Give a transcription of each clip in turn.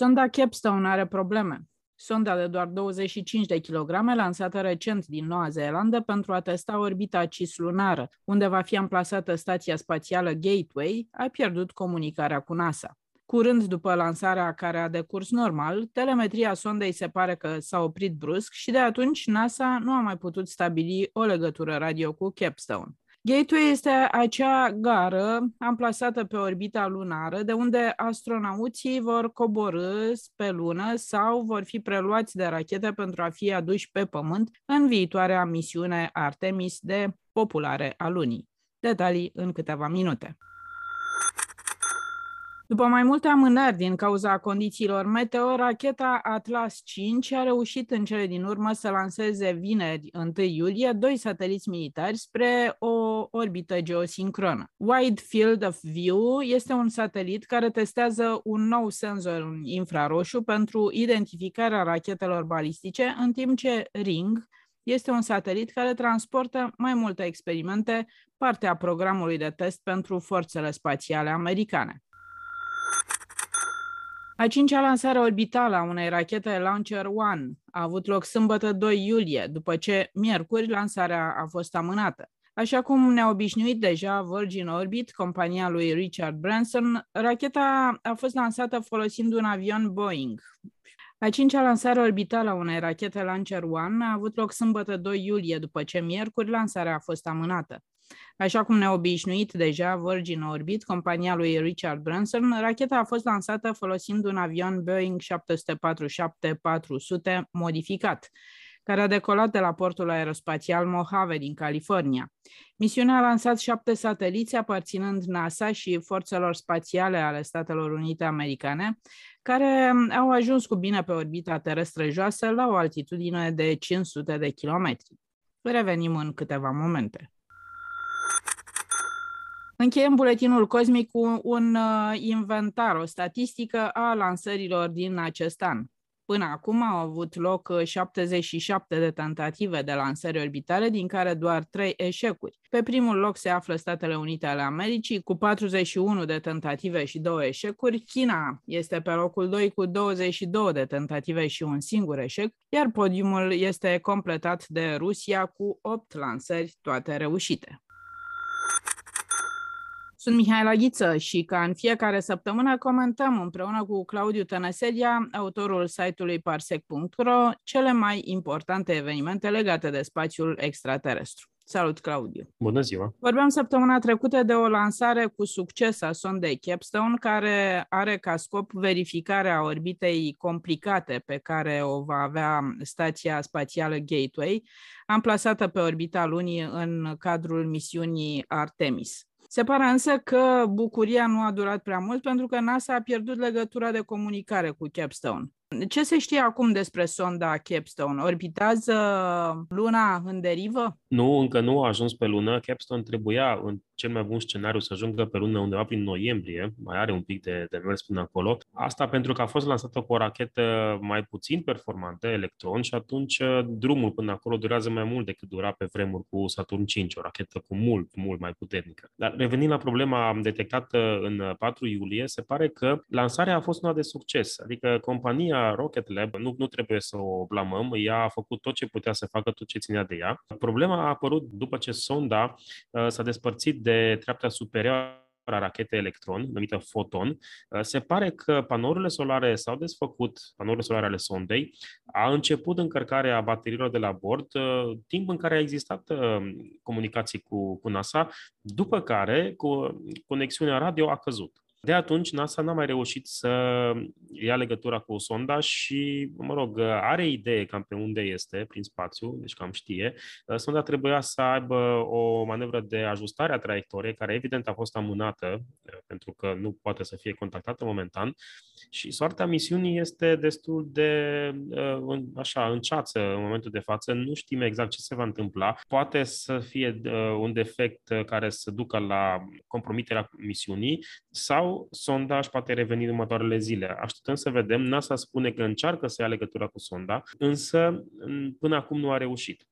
Sonda Capstone are probleme. Sonda de doar 25 de kilograme, lansată recent din Noua Zeelandă pentru a testa orbita cislunară, unde va fi amplasată stația spațială Gateway, a pierdut comunicarea cu NASA. Curând după lansarea care a decurs normal, telemetria sondei se pare că s-a oprit brusc și de atunci NASA nu a mai putut stabili o legătură radio cu Capstone. Gateway este acea gară amplasată pe orbita lunară, de unde astronauții vor coborâ pe lună sau vor fi preluați de rachete pentru a fi aduși pe Pământ în viitoarea misiune Artemis de populare a lunii. Detalii în câteva minute. După mai multe amânări din cauza condițiilor meteo, racheta Atlas 5 a reușit în cele din urmă să lanseze vineri 1 iulie doi sateliți militari spre o orbită geosincronă. Wide Field of View este un satelit care testează un nou senzor în infraroșu pentru identificarea rachetelor balistice, în timp ce Ring este un satelit care transportă mai multe experimente, parte a programului de test pentru forțele spațiale americane. A cincea lansare orbitală a unei rachete Launcher One a avut loc sâmbătă 2 iulie, după ce miercuri lansarea a fost amânată. Așa cum ne-a obișnuit deja Virgin Orbit, compania lui Richard Branson, racheta a fost lansată folosind un avion Boeing. A cincea lansare orbitală a unei rachete Launcher One a avut loc sâmbătă 2 iulie, după ce miercuri lansarea a fost amânată. Așa cum ne-a obișnuit deja Virgin Orbit, compania lui Richard Branson, racheta a fost lansată folosind un avion Boeing 747-400 modificat, care a decolat de la portul aerospațial Mojave din California. Misiunea a lansat șapte sateliți aparținând NASA și forțelor spațiale ale Statelor Unite Americane, care au ajuns cu bine pe orbita terestră joasă la o altitudine de 500 de kilometri. Revenim în câteva momente. Încheiem buletinul cosmic cu un uh, inventar, o statistică a lansărilor din acest an. Până acum au avut loc 77 de tentative de lansări orbitale, din care doar 3 eșecuri. Pe primul loc se află Statele Unite ale Americii, cu 41 de tentative și 2 eșecuri. China este pe locul 2 cu 22 de tentative și un singur eșec, iar podiumul este completat de Rusia cu 8 lansări, toate reușite. Sunt Mihaela Ghiță și ca în fiecare săptămână comentăm împreună cu Claudiu Tănăselia, autorul site-ului parsec.ro, cele mai importante evenimente legate de spațiul extraterestru. Salut, Claudiu! Bună ziua! Vorbeam săptămâna trecută de o lansare cu succes a sondei Capstone, care are ca scop verificarea orbitei complicate pe care o va avea stația spațială Gateway, amplasată pe orbita lunii în cadrul misiunii Artemis. Se pare însă că bucuria nu a durat prea mult pentru că NASA a pierdut legătura de comunicare cu Capstone. Ce se știe acum despre sonda Capstone? Orbitează Luna în derivă? Nu, încă nu a ajuns pe lună. Capstone trebuia, în cel mai bun scenariu, să ajungă pe lună undeva prin noiembrie. Mai are un pic de, de mers până acolo. Asta pentru că a fost lansată cu o rachetă mai puțin performantă, Electron, și atunci uh, drumul până acolo durează mai mult decât dura pe vremuri cu Saturn 5, o rachetă cu mult, mult mai puternică. Dar revenind la problema detectată în 4 iulie, se pare că lansarea a fost una de succes. Adică compania Rocket Lab, nu, nu trebuie să o blamăm, ea a făcut tot ce putea să facă, tot ce ținea de ea. Problema a apărut după ce sonda uh, s-a despărțit de treapta superioară a rachetei Electron, numită Photon, uh, se pare că panourile solare s-au desfăcut, panourile solare ale sondei, a început încărcarea bateriilor de la bord, uh, timp în care a existat comunicații cu, cu NASA, după care cu, conexiunea radio a căzut. De atunci, NASA n-a mai reușit să ia legătura cu sonda și, mă rog, are idee cam pe unde este prin spațiu, deci cam știe. Sonda trebuia să aibă o manevră de ajustare a traiectoriei, care evident a fost amânată, pentru că nu poate să fie contactată momentan. Și soarta misiunii este destul de așa, în ceață în momentul de față. Nu știm exact ce se va întâmpla. Poate să fie un defect care să ducă la compromiterea misiunii sau sonda își poate reveni în următoarele zile. Așteptăm să vedem. NASA spune că încearcă să ia legătura cu sonda, însă până acum nu a reușit.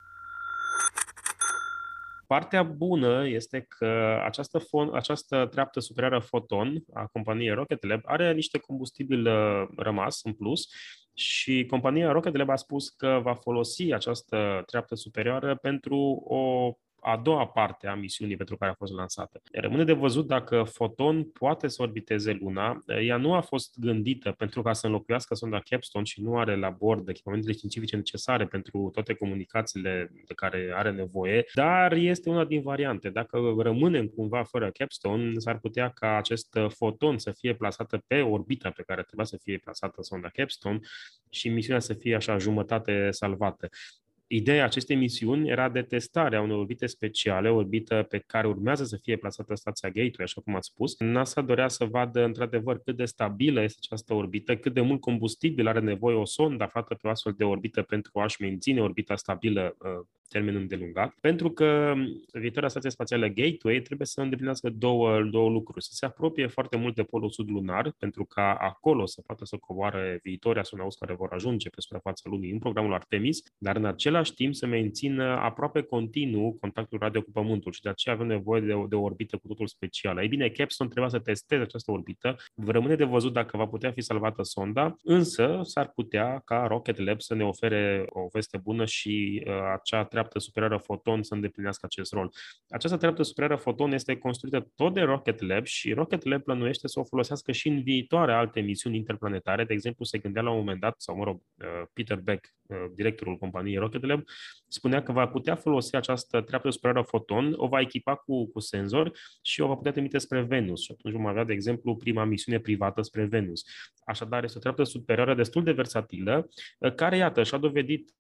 Partea bună este că această, fon, această treaptă superioară Foton a companiei Rocket Lab are niște combustibil uh, rămas în plus și compania Rocket Lab a spus că va folosi această treaptă superioară pentru o a doua parte a misiunii pentru care a fost lansată. Rămâne de văzut dacă Foton poate să orbiteze Luna. Ea nu a fost gândită pentru ca să înlocuiască sonda Capstone și nu are la bord echipamentele științifice necesare pentru toate comunicațiile de care are nevoie, dar este una din variante. Dacă rămânem cumva fără Capstone, s-ar putea ca acest foton să fie plasată pe orbita pe care trebuia să fie plasată sonda Capstone și misiunea să fie așa jumătate salvată. Ideea acestei misiuni era de testare a unei orbite speciale, orbită pe care urmează să fie plasată stația Gateway, așa cum ați spus. NASA dorea să vadă într-adevăr cât de stabilă este această orbită, cât de mult combustibil are nevoie o sondă aflată pe o astfel de orbită pentru a-și menține orbita stabilă uh, termen îndelungat, pentru că viitoarea stație spațială Gateway trebuie să îndeplinească două, două lucruri. Să se apropie foarte mult de polul sud lunar, pentru ca acolo să poată să coboare viitorii astronauți care vor ajunge pe suprafața lunii în programul Artemis, dar în același timp să mențină aproape continuu contactul radio cu Pământul și de aceea avem nevoie de, de o orbită cu totul specială. Ei bine, Capstone trebuia să testeze această orbită. Rămâne de văzut dacă va putea fi salvată sonda, însă s-ar putea ca Rocket Lab să ne ofere o veste bună și uh, acea treaptă superioară foton să îndeplinească acest rol. Această treaptă superioară foton este construită tot de Rocket Lab și Rocket Lab plănuiește să o folosească și în viitoare alte misiuni interplanetare. De exemplu, se gândea la un moment dat, sau mă rog, uh, Peter Beck, uh, directorul companiei Rocket Lab, spunea că va putea folosi această treaptă superioară foton, o va echipa cu, cu senzor și o va putea trimite spre Venus. Și atunci vom avea, de exemplu, prima misiune privată spre Venus. Așadar, este o treaptă superioară destul de versatilă, uh, care, iată, și-a dovedit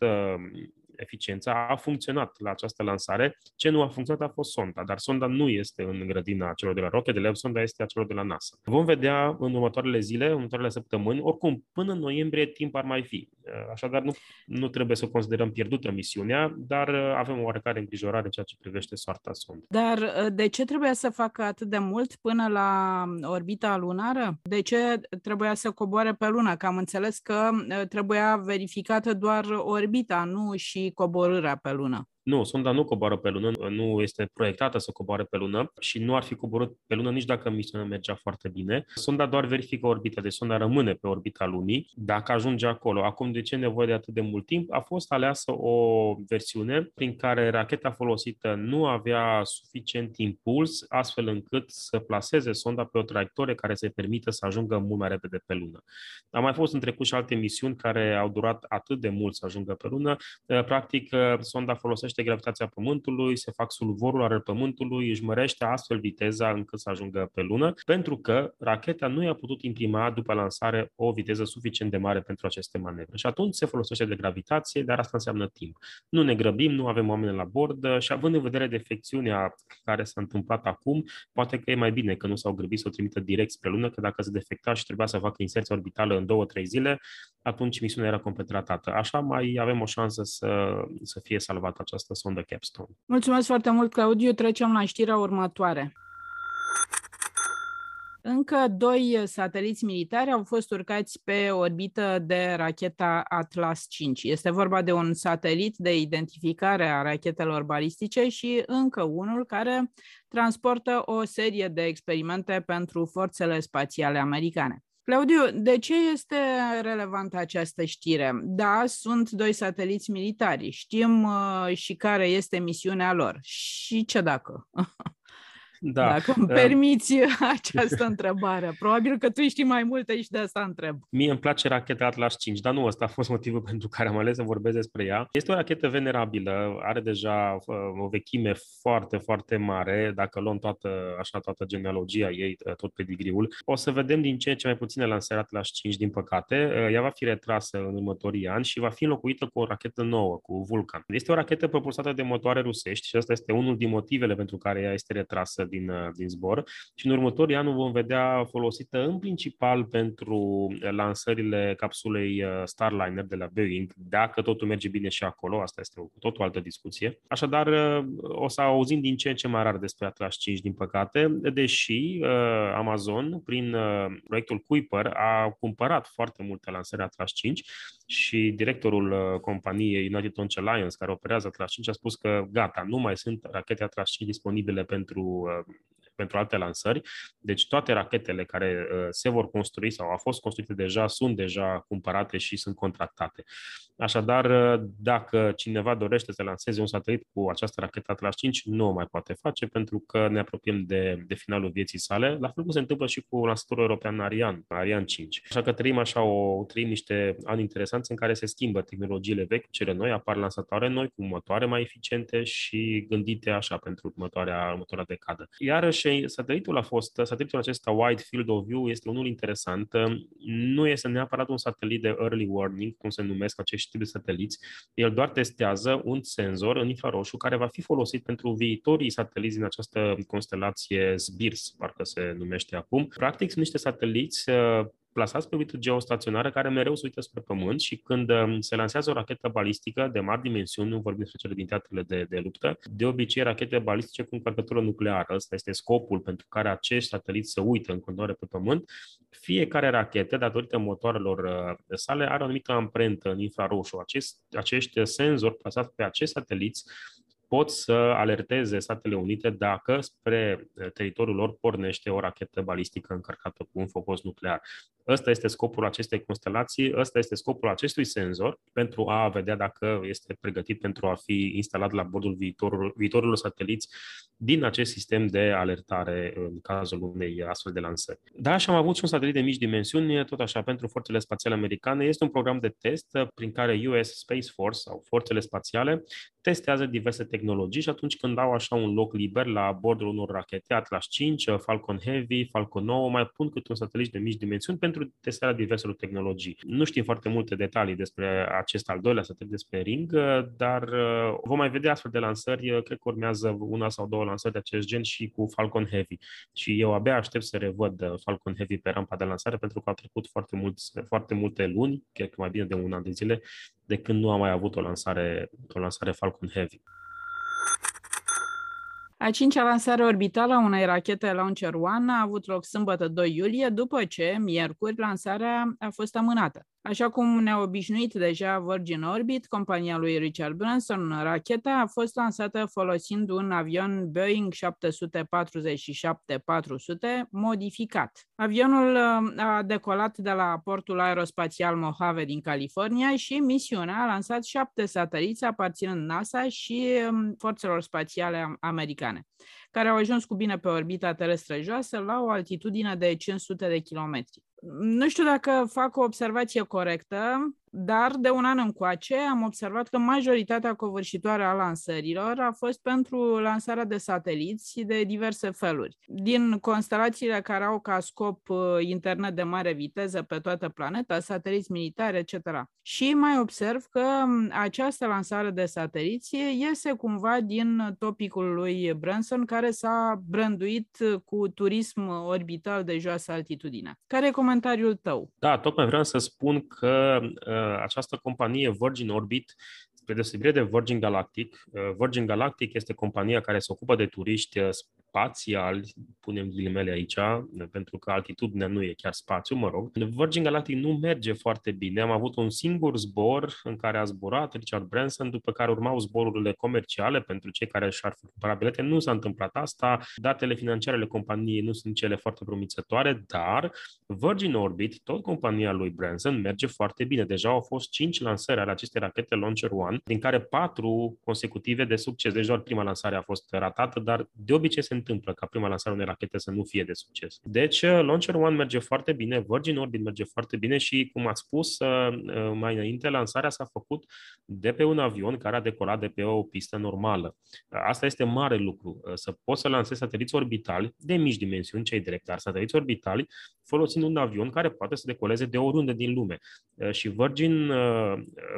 eficiența, a funcționat la această lansare. Ce nu a funcționat a fost sonda, dar sonda nu este în grădina celor de la Rocket Lab, sonda este a celor de la NASA. Vom vedea în următoarele zile, în următoarele săptămâni, oricum, până în noiembrie timp ar mai fi. Așadar, nu, nu trebuie să considerăm pierdută misiunea, dar avem o oarecare îngrijorare în ceea ce privește soarta sondei. Dar de ce trebuia să facă atât de mult până la orbita lunară? De ce trebuia să coboare pe lună? Că am înțeles că trebuia verificată doar orbita, nu și coborârea pe lună. Nu, sonda nu coboară pe lună, nu este proiectată să coboare pe lună și nu ar fi coborât pe lună nici dacă misiunea mergea foarte bine. Sonda doar verifică orbita, deci sonda rămâne pe orbita lunii dacă ajunge acolo. Acum, de ce nevoie de atât de mult timp? A fost aleasă o versiune prin care racheta folosită nu avea suficient impuls, astfel încât să placeze sonda pe o traiectorie care să-i permită să ajungă mult mai repede pe lună. A mai fost în trecut și alte misiuni care au durat atât de mult să ajungă pe lună. Practic, sonda folosește crește gravitația Pământului, se fac sulvorul ale Pământului, își mărește astfel viteza încât să ajungă pe lună, pentru că racheta nu i-a putut imprima după lansare o viteză suficient de mare pentru aceste manevre. Și atunci se folosește de gravitație, dar asta înseamnă timp. Nu ne grăbim, nu avem oameni la bord și având în vedere defecțiunea care s-a întâmplat acum, poate că e mai bine că nu s-au grăbit să o trimită direct spre lună, că dacă se defecta și trebuia să facă inserția orbitală în două-trei zile, atunci misiunea era complet ratată. Așa mai avem o șansă să, să fie salvată această această sondă Capstone. Mulțumesc foarte mult, Claudiu. Trecem la știrea următoare. Încă doi sateliți militari au fost urcați pe orbită de racheta Atlas 5. Este vorba de un satelit de identificare a rachetelor balistice și încă unul care transportă o serie de experimente pentru forțele spațiale americane. Claudiu, de ce este relevantă această știre? Da, sunt doi sateliți militari. Știm uh, și care este misiunea lor. Și ce dacă? Da. Dacă îmi permiți această întrebare. Probabil că tu știi mai multe și de asta întreb. Mie îmi place racheta Atlas 5, dar nu ăsta a fost motivul pentru care am ales să vorbesc despre ea. Este o rachetă venerabilă, are deja uh, o vechime foarte, foarte mare. Dacă luăm toată, așa, toată genealogia ei, uh, tot pedigriul, o să vedem din ce în ce mai puține lansări Atlas 5, din păcate. Uh, ea va fi retrasă în următorii ani și va fi înlocuită cu o rachetă nouă, cu Vulcan. Este o rachetă propulsată de motoare rusești și asta este unul din motivele pentru care ea este retrasă din, uh, din zbor și în următorii ani o vom vedea folosită în principal pentru lansările capsulei uh, Starliner de la Boeing, dacă totul merge bine și acolo, asta este o tot o altă discuție. Așadar, uh, o să auzim din ce în ce mai rar despre Atlas 5, din păcate, deși Amazon, prin proiectul Kuiper, a cumpărat foarte multe lansări Atlas 5 și directorul companiei United Launch Alliance, care operează Atlas 5, a spus că gata, nu mai sunt rachete Atlas 5 disponibile pentru uh, pentru alte lansări. Deci toate rachetele care uh, se vor construi sau au fost construite deja sunt deja cumpărate și sunt contractate. Așadar, uh, dacă cineva dorește să lanseze un satelit cu această rachetă Atlas 5, nu o mai poate face pentru că ne apropiem de, de finalul vieții sale. La fel cum se întâmplă și cu lansatorul european Ariane, Ariane 5. Așa că trăim așa o, trăim niște ani interesanți în care se schimbă tehnologiile vechi cu cele noi, apar lansatoare noi cu motoare mai eficiente și gândite așa pentru următoarea, următoarea decadă. Iarăși și satelitul a fost, satelitul acesta Wide Field of View este unul interesant. Nu este neapărat un satelit de early warning, cum se numesc acești tipi de sateliți. El doar testează un senzor în infraroșu care va fi folosit pentru viitorii sateliți din această constelație SBIRS, parcă se numește acum. Practic, sunt niște sateliți plasați pe orbită geostaționară care mereu se uită spre Pământ și când um, se lansează o rachetă balistică de mari dimensiuni, nu vorbim despre cele din teatrele de, de luptă, de obicei rachete balistice cu încărcătură nucleară. Ăsta este scopul pentru care acești sateliți se uită în continuare pe Pământ. Fiecare rachetă, datorită motoarelor uh, sale, are o anumită amprentă în infraroșu. Acest, acești senzori plasați pe acești sateliți pot să alerteze Statele Unite dacă spre eh, teritoriul lor pornește o rachetă balistică încărcată cu un focos nuclear. Ăsta este scopul acestei constelații, ăsta este scopul acestui senzor pentru a vedea dacă este pregătit pentru a fi instalat la bordul viitorul, viitorului sateliți din acest sistem de alertare în cazul unei astfel de lansări. Da, și am avut și un satelit de mici dimensiuni, tot așa, pentru forțele spațiale americane. Este un program de test prin care US Space Force sau forțele spațiale testează diverse tehnologii și atunci când au așa un loc liber la bordul unor rachete Atlas 5, Falcon Heavy, Falcon 9, mai pun câte un satelit de mici dimensiuni pentru testarea diverselor tehnologii. Nu știm foarte multe detalii despre acest al doilea satelit, despre Ring, dar uh, vom mai vedea astfel de lansări. Cred că urmează una sau două lansări de acest gen și cu Falcon Heavy. Și eu abia aștept să revăd uh, Falcon Heavy pe rampa de lansare pentru că au trecut foarte, mulți, foarte multe luni, cred că mai bine de un an de zile, de când nu am mai avut o lansare, o lansare Falcon Heavy. A cincea lansare orbitală a unei rachete Launcher One a avut loc sâmbătă 2 iulie, după ce, miercuri, lansarea a fost amânată. Așa cum ne-a obișnuit deja Virgin Orbit, compania lui Richard Branson, racheta a fost lansată folosind un avion Boeing 747-400 modificat. Avionul uh, a decolat de la portul aerospațial Mojave din California și misiunea a lansat șapte sateliți aparținând NASA și um, forțelor spațiale americane care au ajuns cu bine pe orbita terestră joasă la o altitudine de 500 de kilometri. Nu știu dacă fac o observație corectă, dar de un an încoace am observat că majoritatea covârșitoare a lansărilor a fost pentru lansarea de sateliți de diverse feluri. Din constelațiile care au ca scop uh, internet de mare viteză pe toată planeta, sateliți militari, etc. Și mai observ că um, această lansare de sateliți iese cumva din topicul lui Branson, care s-a branduit cu turism orbital de joasă altitudine. Care e comentariul tău? Da, tocmai vreau să spun că uh, această companie Virgin Orbit spre deosebire de Virgin Galactic, uh, Virgin Galactic este compania care se ocupă de turiști uh, spațiali, punem ghilimele aici, pentru că altitudinea nu e chiar spațiu, mă rog. Virgin Galactic nu merge foarte bine. Am avut un singur zbor în care a zburat Richard Branson, după care urmau zborurile comerciale pentru cei care și-ar cumpăra bilete. Nu s-a întâmplat asta. Datele financiare ale companiei nu sunt cele foarte promițătoare, dar Virgin Orbit, tot compania lui Branson, merge foarte bine. Deja au fost 5 lansări ale acestei rachete Launcher One, din care 4 consecutive de succes. Deci doar prima lansare a fost ratată, dar de obicei se întâmplă ca prima lansare unei rachete să nu fie de succes. Deci, Launcher One merge foarte bine, Virgin Orbit merge foarte bine și, cum ați spus mai înainte, lansarea s-a făcut de pe un avion care a decolat de pe o pistă normală. Asta este mare lucru, să poți să lansezi sateliți orbitali de mici dimensiuni, cei drept, dar sateliți orbitali folosind un avion care poate să decoleze de oriunde din lume. Și Virgin,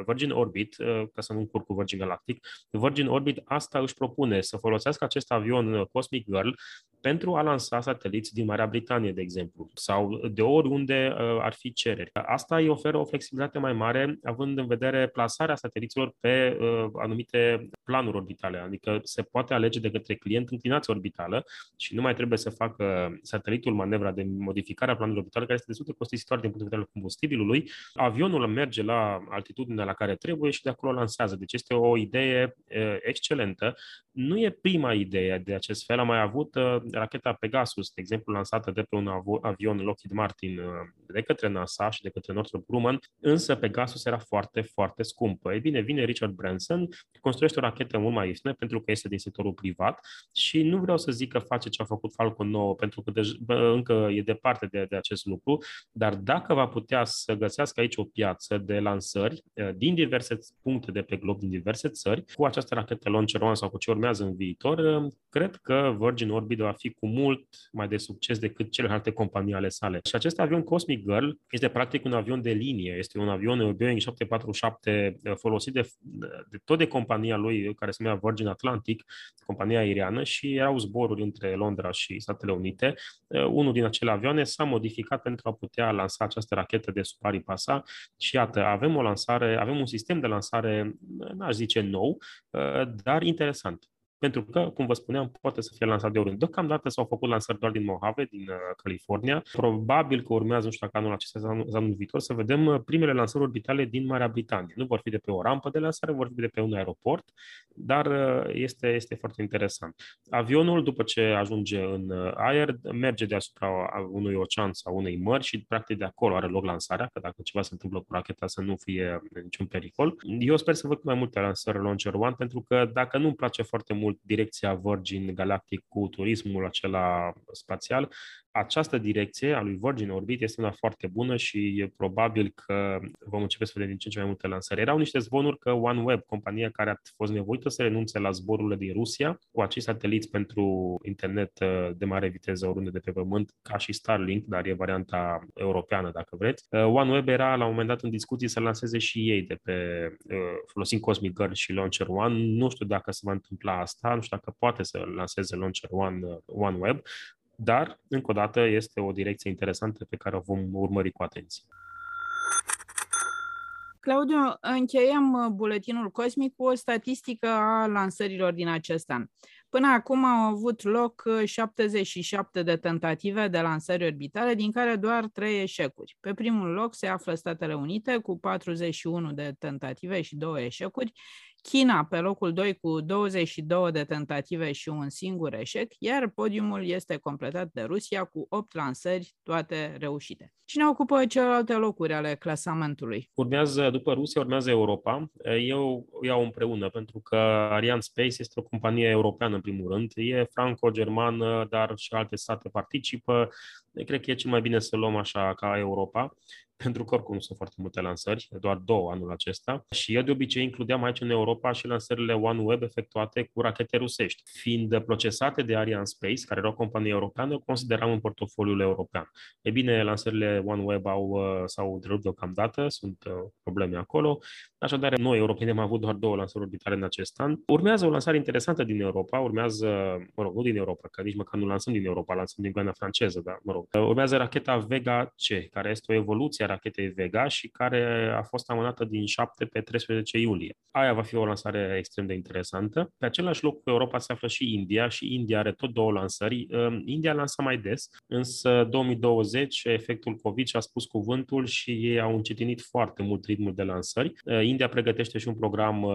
Virgin Orbit, ca să nu încurc cu Virgin Galactic, Virgin Orbit asta își propune să folosească acest avion Cosmic Girl pentru a lansa sateliți din Marea Britanie, de exemplu, sau de oriunde ar fi cereri. Asta îi oferă o flexibilitate mai mare, având în vedere plasarea sateliților pe anumite planuri orbitale, adică se poate alege de către client înclinație orbitală și nu mai trebuie să facă satelitul manevra de modificare a planului orbital, care este destul de costisitoare din punct de vedere al combustibilului. Avionul merge la altitudinea la care trebuie și de acolo lansează. Deci este o idee excelentă. Nu e prima idee de acest fel. Am mai avut racheta Pegasus, de exemplu, lansată de pe un avion Lockheed Martin de către NASA și de către Northrop Grumman, însă Pegasus era foarte, foarte scumpă. Ei bine, vine Richard Branson, construiește o rachetă mult mai ieftină pentru că este din sectorul privat și nu vreau să zic că face ce a făcut Falcon 9 pentru că de, încă e departe de, de acest lucru, dar dacă va putea să găsească aici o piață de lansări din diverse puncte de pe glob, din diverse țări, cu această rachetă Launcher One sau cu ce urmează în viitor, cred că Virgin Orbit va fi cu mult mai de succes decât celelalte companii ale sale. Și acest avion Cosmic Girl este practic un avion de linie, este un avion Boeing 747 folosit de, de tot de compania lui care se numea Virgin Atlantic, compania aeriană și erau zboruri între Londra și Statele Unite. Unul din acele avioane s-a modificat pentru a putea lansa această rachetă de sub pasa și iată, avem o lansare, avem un sistem de lansare, n-aș zice nou, dar interesant pentru că, cum vă spuneam, poate să fie lansat de oriunde. Deocamdată s-au făcut lansări doar din Mojave, din uh, California. Probabil că urmează, nu știu dacă anul acesta sau anul viitor, să vedem uh, primele lansări orbitale din Marea Britanie. Nu vor fi de pe o rampă de lansare, vor fi de pe un aeroport, dar uh, este, este foarte interesant. Avionul, după ce ajunge în aer, merge deasupra unui ocean sau unei mări și, practic, de acolo are loc lansarea, că dacă ceva se întâmplă cu racheta să nu fie niciun pericol. Eu sper să văd mai multe lansări Launcher One, pentru că dacă nu-mi place foarte mult mult direcția Virgin Galactic cu turismul acela spațial, această direcție a lui Virgin Orbit este una foarte bună și e probabil că vom începe să vedem din ce în ce mai multe lansări. Erau niște zvonuri că OneWeb, compania care a fost nevoită să renunțe la zborurile din Rusia cu acei sateliți pentru internet uh, de mare viteză oriunde de pe pământ, ca și Starlink, dar e varianta europeană dacă vreți. Uh, OneWeb era la un moment dat în discuții să lanseze și ei de pe uh, folosind Cosmic Girl și Launcher One. Nu știu dacă se va întâmpla asta, nu știu dacă poate să lanseze Launcher One OneWeb, dar, încă o dată, este o direcție interesantă pe care o vom urmări cu atenție. Claudiu, încheiem uh, buletinul cosmic cu o statistică a lansărilor din acest an. Până acum au avut loc 77 uh, de tentative de lansări orbitale, din care doar 3 eșecuri. Pe primul loc se află Statele Unite cu 41 de tentative și 2 eșecuri, China pe locul 2 cu 22 de tentative și un singur eșec, iar podiumul este completat de Rusia cu 8 lansări, toate reușite. Cine ocupă celelalte locuri ale clasamentului? Urmează, după Rusia, urmează Europa. Eu iau împreună, pentru că Ariane Space este o companie europeană, în primul rând. E franco-germană, dar și alte state participă. Cred că e cel mai bine să luăm așa ca Europa pentru că oricum nu sunt foarte multe lansări, doar două anul acesta. Și eu de obicei includeam aici în Europa și lansările OneWeb efectuate cu rachete rusești. Fiind procesate de Ariane Space, care era o companie europeană, consideram în portofoliul european. E bine, lansările OneWeb au, uh, s-au întrerupt deocamdată, sunt uh, probleme acolo. Așadar, noi, europeni, am avut doar două lansări orbitale în acest an. Urmează o lansare interesantă din Europa, urmează, mă rog, nu din Europa, că nici măcar nu lansăm din Europa, lansăm din Guiana franceză, dar, mă rog, urmează racheta Vega C, care este o evoluție a rachetei Vega și care a fost amânată din 7 pe 13 iulie. Aia va fi o lansare extrem de interesantă. Pe același loc cu Europa se află și India și India are tot două lansări. India lansa mai des, însă 2020 efectul COVID și-a spus cuvântul și ei au încetinit foarte mult ritmul de lansări. India pregătește și un program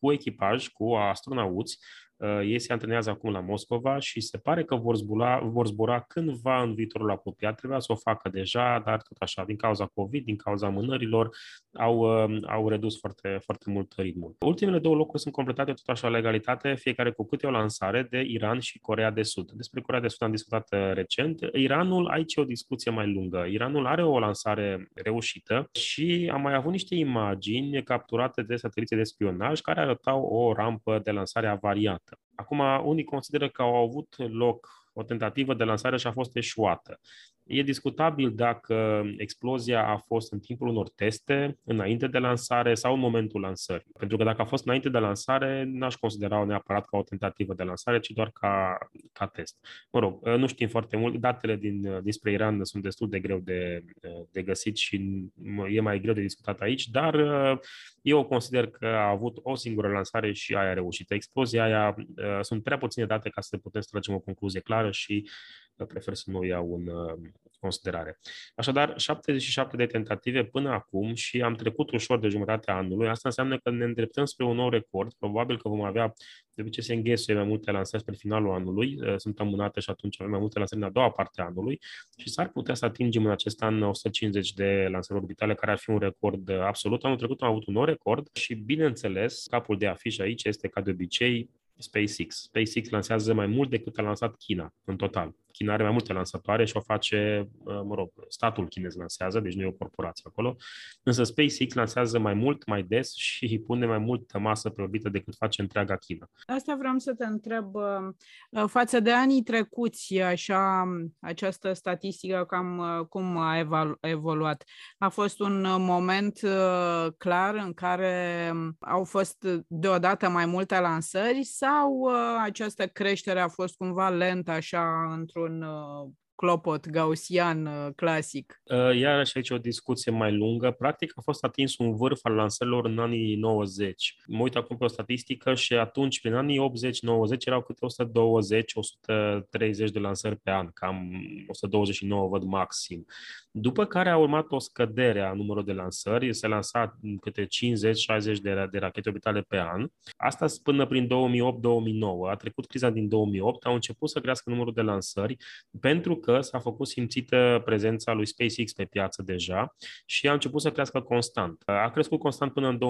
cu echipaj, cu astronauți, Uh, ei se antrenează acum la Moscova și se pare că vor zbura, vor zbura cândva în viitorul apropiat. Trebuia să o facă deja, dar tot așa, din cauza COVID, din cauza mânărilor, au, uh, au redus foarte, foarte mult ritmul. Ultimele două locuri sunt completate tot așa legalitate, fiecare cu câte o lansare de Iran și Corea de Sud. Despre Corea de Sud am discutat uh, recent. Iranul, aici e o discuție mai lungă. Iranul are o lansare reușită și am mai avut niște imagini capturate de sateliții de spionaj care arătau o rampă de lansare avariată. Acum, unii consideră că au avut loc o tentativă de lansare și a fost eșuată. E discutabil dacă explozia a fost în timpul unor teste, înainte de lansare sau în momentul lansării. Pentru că dacă a fost înainte de lansare, n-aș considera-o neapărat ca o tentativă de lansare, ci doar ca, ca test. Mă rog, nu știm foarte mult. Datele din, dinspre Iran sunt destul de greu de, de găsit și e mai greu de discutat aici, dar eu consider că a avut o singură lansare și aia a reușit. Explozia aia, sunt prea puține date ca să putem să tragem o concluzie clară și prefer să nu o iau în uh, considerare. Așadar, 77 de tentative până acum și am trecut ușor de jumătatea anului. Asta înseamnă că ne îndreptăm spre un nou record. Probabil că vom avea, de obicei se înghesuie mai multe lansări spre finalul anului, uh, sunt amânate și atunci avem mai multe lansări în a doua parte a anului și s-ar putea să atingem în acest an 150 de lansări orbitale, care ar fi un record uh, absolut. Anul trecut am avut un nou record și, bineînțeles, capul de afiș aici este, ca de obicei, SpaceX. SpaceX lansează mai mult decât a lansat China în total. China are mai multe lansatoare și o face, uh, mă rog, statul chinez lansează, deci nu e o corporație acolo, însă SpaceX lansează mai mult, mai des și pune mai multă masă pe orbită decât face întreaga China. Asta vreau să te întreb, uh, uh, față de anii trecuți, așa, această statistică cam cum a evoluat? A fost un moment clar în care au fost deodată mai multe lansări sau această creștere a fost cumva lentă așa într-un un uh, clopot gaussian uh, clasic. Uh, iarăși aici o discuție mai lungă. Practic a fost atins un vârf al lansărilor în anii 90. Mă uit acum pe o statistică și atunci, prin anii 80-90, erau câte 120-130 de lansări pe an, cam 129 văd maxim. După care a urmat o scădere a numărului de lansări, se lansa câte 50-60 de, de rachete orbitale pe an. Asta până prin 2008-2009. A trecut criza din 2008, au început să crească numărul de lansări pentru că s-a făcut simțită prezența lui SpaceX pe piață deja și a început să crească constant. A crescut constant până în 2019-2018,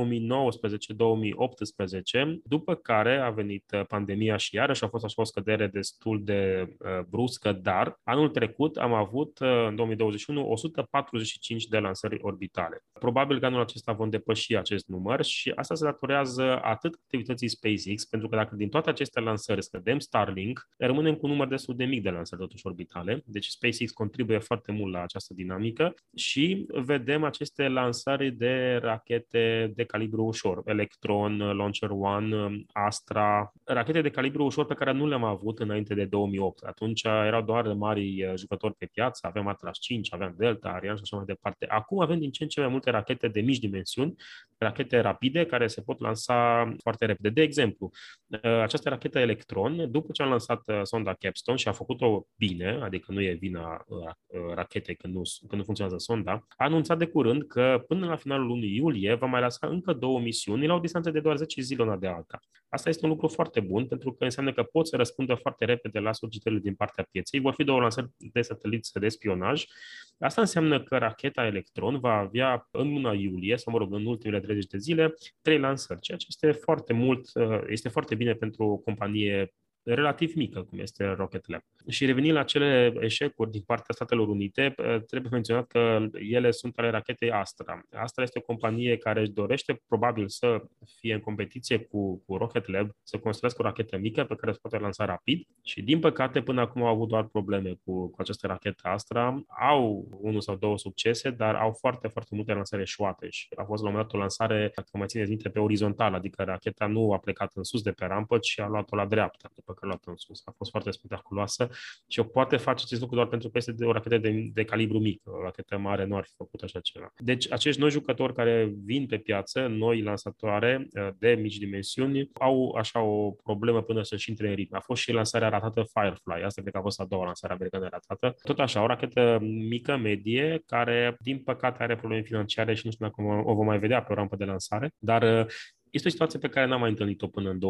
după care a venit pandemia și iarăși a fost așa o scădere destul de uh, bruscă, dar anul trecut am avut, uh, în 2021, 145 de lansări orbitale. Probabil că anul acesta vom depăși acest număr și asta se datorează atât activității SpaceX, pentru că dacă din toate aceste lansări scădem Starlink, rămânem cu un număr destul de mic de lansări totuși orbitale, deci SpaceX contribuie foarte mult la această dinamică și vedem aceste lansări de rachete de calibru ușor, Electron, Launcher One, Astra, rachete de calibru ușor pe care nu le-am avut înainte de 2008. Atunci erau doar mari jucători pe piață, aveam Atlas 5, aveam Delta, Ariane și așa mai departe. Acum avem din ce în ce mai multe rachete de mici dimensiuni, rachete rapide care se pot lansa foarte repede. De exemplu, această rachetă Electron, după ce am lansat uh, sonda Capstone și a făcut-o bine, adică nu e vina uh, uh, rachetei când nu, când nu funcționează sonda, a anunțat de curând că până la finalul lunii iulie va mai lansa încă două misiuni la o distanță de doar 10 zile una de alta. Asta este un lucru foarte bun pentru că înseamnă că pot să răspundă foarte repede la solicitările din partea pieței. Vor fi două lansări de sateliți de spionaj Asta înseamnă că racheta Electron va avea în luna iulie, sau mă rog, în ultimele 30 de zile, trei lansări, ceea ce este foarte mult, uh, este foarte bine pentru o companie relativ mică, cum este Rocket Lab. Și revenind la cele eșecuri din partea Statelor Unite, eh, trebuie menționat că ele sunt ale rachetei Astra. Astra este o companie care își dorește probabil să fie în competiție cu, cu Rocket Lab, să construiască o rachetă mică pe care se poate lansa rapid și din păcate până acum au avut doar probleme cu, cu această rachetă Astra. Au unul sau două succese, dar au foarte, foarte multe lansări eșuate și a fost la un moment dat o lansare, dacă mai țineți minte, pe orizontal, adică racheta nu a plecat în sus de pe rampă, ci a luat-o la dreapta, după că a luat în sus. A fost foarte spectaculoasă și o poate face acest lucru doar pentru că este de o rachetă de, de calibru mic. O rachetă mare nu ar fi făcut așa ceva. Deci acești noi jucători care vin pe piață, noi lansatoare uh, de mici dimensiuni, au așa o problemă până să-și intre în ritm. A fost și lansarea ratată Firefly. Asta cred că a fost a doua lansare americană ratată. Tot așa, o rachetă mică, medie, care din păcate are probleme financiare și nu știu dacă o vom mai vedea pe o rampă de lansare, dar uh, Este o situație pe care n-am mai întâlnit-o până în 2008-2009,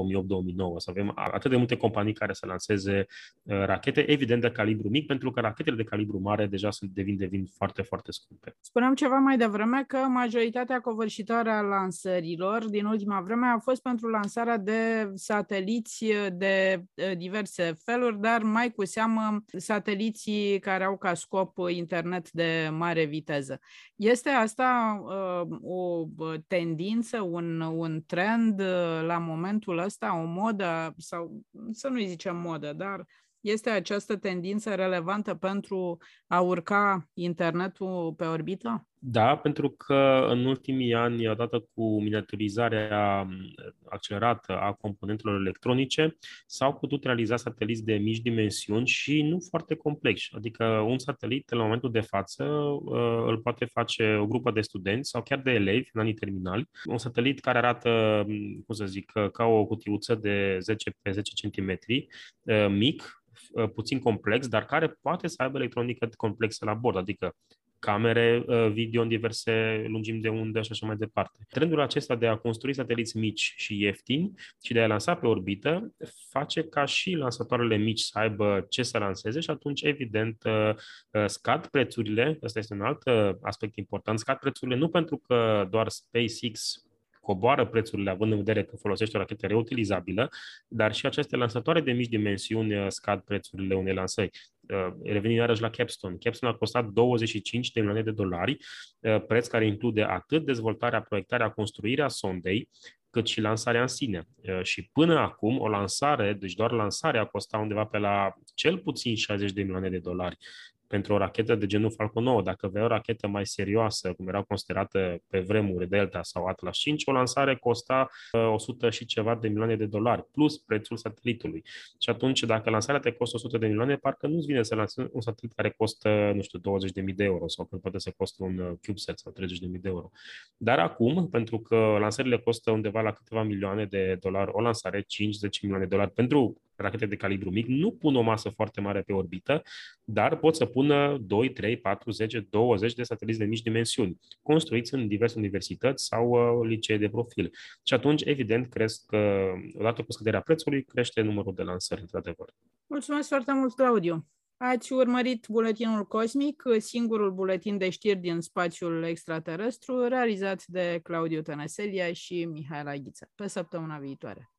să avem atât de multe companii care să lanseze uh, rachete, evident de calibru mic, pentru că rachetele de calibru mare deja sunt, devin, devin foarte, foarte scumpe. Spuneam ceva mai devreme că majoritatea covârșitoare a lansărilor din ultima vreme a fost pentru lansarea de sateliți de uh, diverse feluri, dar mai cu seamă sateliții care au ca scop internet de mare viteză. Este asta uh, o tendință, un, un trend uh, la momentul ăsta, o modă, sau să nu-i zicem modă, dar este această tendință relevantă pentru a urca internetul pe orbită? Da, pentru că în ultimii ani, odată cu miniaturizarea accelerată a componentelor electronice, s-au putut realiza sateliți de mici dimensiuni și nu foarte complexi. Adică un satelit, la momentul de față, uh, îl poate face o grupă de studenți sau chiar de elevi în anii terminali. Un satelit care arată, cum să zic, ca o cutiuță de 10 pe 10 cm, uh, mic, uh, puțin complex, dar care poate să aibă electronică complexă la bord, adică camere uh, video în diverse lungimi de undă și așa mai departe. Trendul acesta de a construi sateliți mici și ieftini și de a lansa pe orbită face ca și lansatoarele mici să aibă ce să lanseze și atunci, evident, uh, uh, scad prețurile, ăsta este un alt aspect important, scad prețurile nu pentru că doar SpaceX coboară prețurile având în vedere că folosește o rachetă reutilizabilă, dar și aceste lansatoare de mici dimensiuni uh, scad prețurile unei lansări. Uh, revenim iarăși la Capstone. Capstone a costat 25 de milioane de dolari, uh, preț care include atât dezvoltarea, proiectarea, construirea sondei, cât și lansarea în sine. Și până acum, o lansare, deci doar lansarea a costat undeva pe la cel puțin 60 de milioane de dolari pentru o rachetă de genul Falcon 9. Dacă avea o rachetă mai serioasă, cum era considerată pe vremuri Delta sau Atlas 5, o lansare costa 100 uh, și ceva de milioane de dolari, plus prețul satelitului. Și atunci, dacă lansarea te costă 100 de milioane, parcă nu-ți vine să lansezi un satelit care costă, nu știu, 20.000 de euro sau poate să costă un uh, CubeSat sau 30.000 de euro. Dar acum, pentru că lansările costă undeva la câteva milioane de dolari o lansare, 5-10 milioane de dolari pentru rachete de calibru mic, nu pun o masă foarte mare pe orbită, dar pot să pună 2, 3, 4, 10, 20 de sateliți de mici dimensiuni, construiți în diverse universități sau uh, licee de profil. Și atunci, evident, cresc că, odată cu scăderea prețului, crește numărul de lansări, într-adevăr. Mulțumesc foarte mult, Claudiu! Ați urmărit Buletinul Cosmic, singurul buletin de știri din spațiul extraterestru, realizat de Claudiu Tănăselia și Mihaela Ghiță. Pe săptămâna viitoare!